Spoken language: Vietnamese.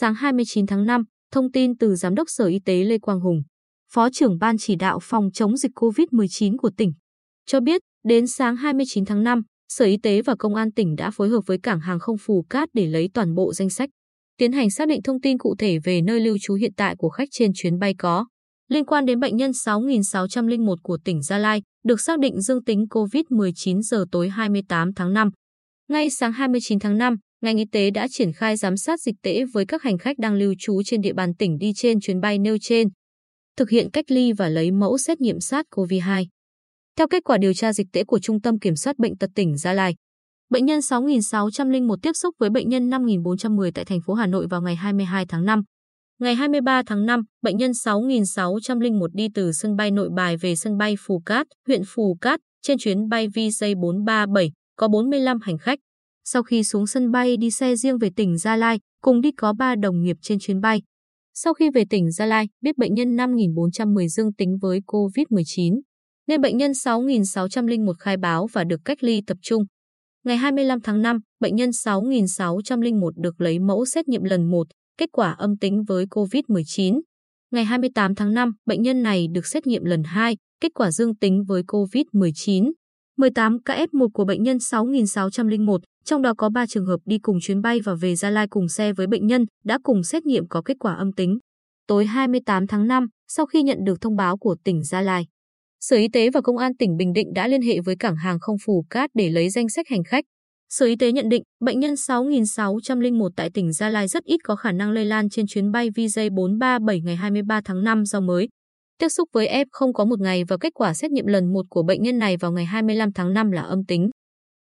Sáng 29 tháng 5, thông tin từ Giám đốc Sở Y tế Lê Quang Hùng, Phó trưởng Ban chỉ đạo phòng chống dịch COVID-19 của tỉnh, cho biết đến sáng 29 tháng 5, Sở Y tế và Công an tỉnh đã phối hợp với cảng hàng không Phù Cát để lấy toàn bộ danh sách, tiến hành xác định thông tin cụ thể về nơi lưu trú hiện tại của khách trên chuyến bay có. Liên quan đến bệnh nhân 6.601 của tỉnh Gia Lai, được xác định dương tính COVID-19 giờ tối 28 tháng 5. Ngay sáng 29 tháng 5, ngành y tế đã triển khai giám sát dịch tễ với các hành khách đang lưu trú trên địa bàn tỉnh đi trên chuyến bay nêu trên, thực hiện cách ly và lấy mẫu xét nghiệm SARS-CoV-2. Theo kết quả điều tra dịch tễ của Trung tâm Kiểm soát Bệnh tật tỉnh Gia Lai, bệnh nhân 6.601 tiếp xúc với bệnh nhân 5.410 tại thành phố Hà Nội vào ngày 22 tháng 5. Ngày 23 tháng 5, bệnh nhân 6.601 đi từ sân bay Nội Bài về sân bay Phù Cát, huyện Phù Cát, trên chuyến bay VJ437, có 45 hành khách. Sau khi xuống sân bay đi xe riêng về tỉnh Gia Lai, cùng đi có 3 đồng nghiệp trên chuyến bay. Sau khi về tỉnh Gia Lai, biết bệnh nhân 5.410 dương tính với COVID-19, nên bệnh nhân 6.601 khai báo và được cách ly tập trung. Ngày 25 tháng 5, bệnh nhân 6.601 được lấy mẫu xét nghiệm lần 1, kết quả âm tính với COVID-19. Ngày 28 tháng 5, bệnh nhân này được xét nghiệm lần 2, kết quả dương tính với COVID-19. 18 ca F1 của bệnh nhân 6.601, trong đó có 3 trường hợp đi cùng chuyến bay và về Gia Lai cùng xe với bệnh nhân, đã cùng xét nghiệm có kết quả âm tính. Tối 28 tháng 5, sau khi nhận được thông báo của tỉnh Gia Lai, Sở Y tế và Công an tỉnh Bình Định đã liên hệ với cảng hàng không Phù Cát để lấy danh sách hành khách. Sở Y tế nhận định bệnh nhân 6.601 tại tỉnh Gia Lai rất ít có khả năng lây lan trên chuyến bay VJ437 ngày 23 tháng 5 do mới. Tiếp xúc với F không có một ngày và kết quả xét nghiệm lần một của bệnh nhân này vào ngày 25 tháng 5 là âm tính.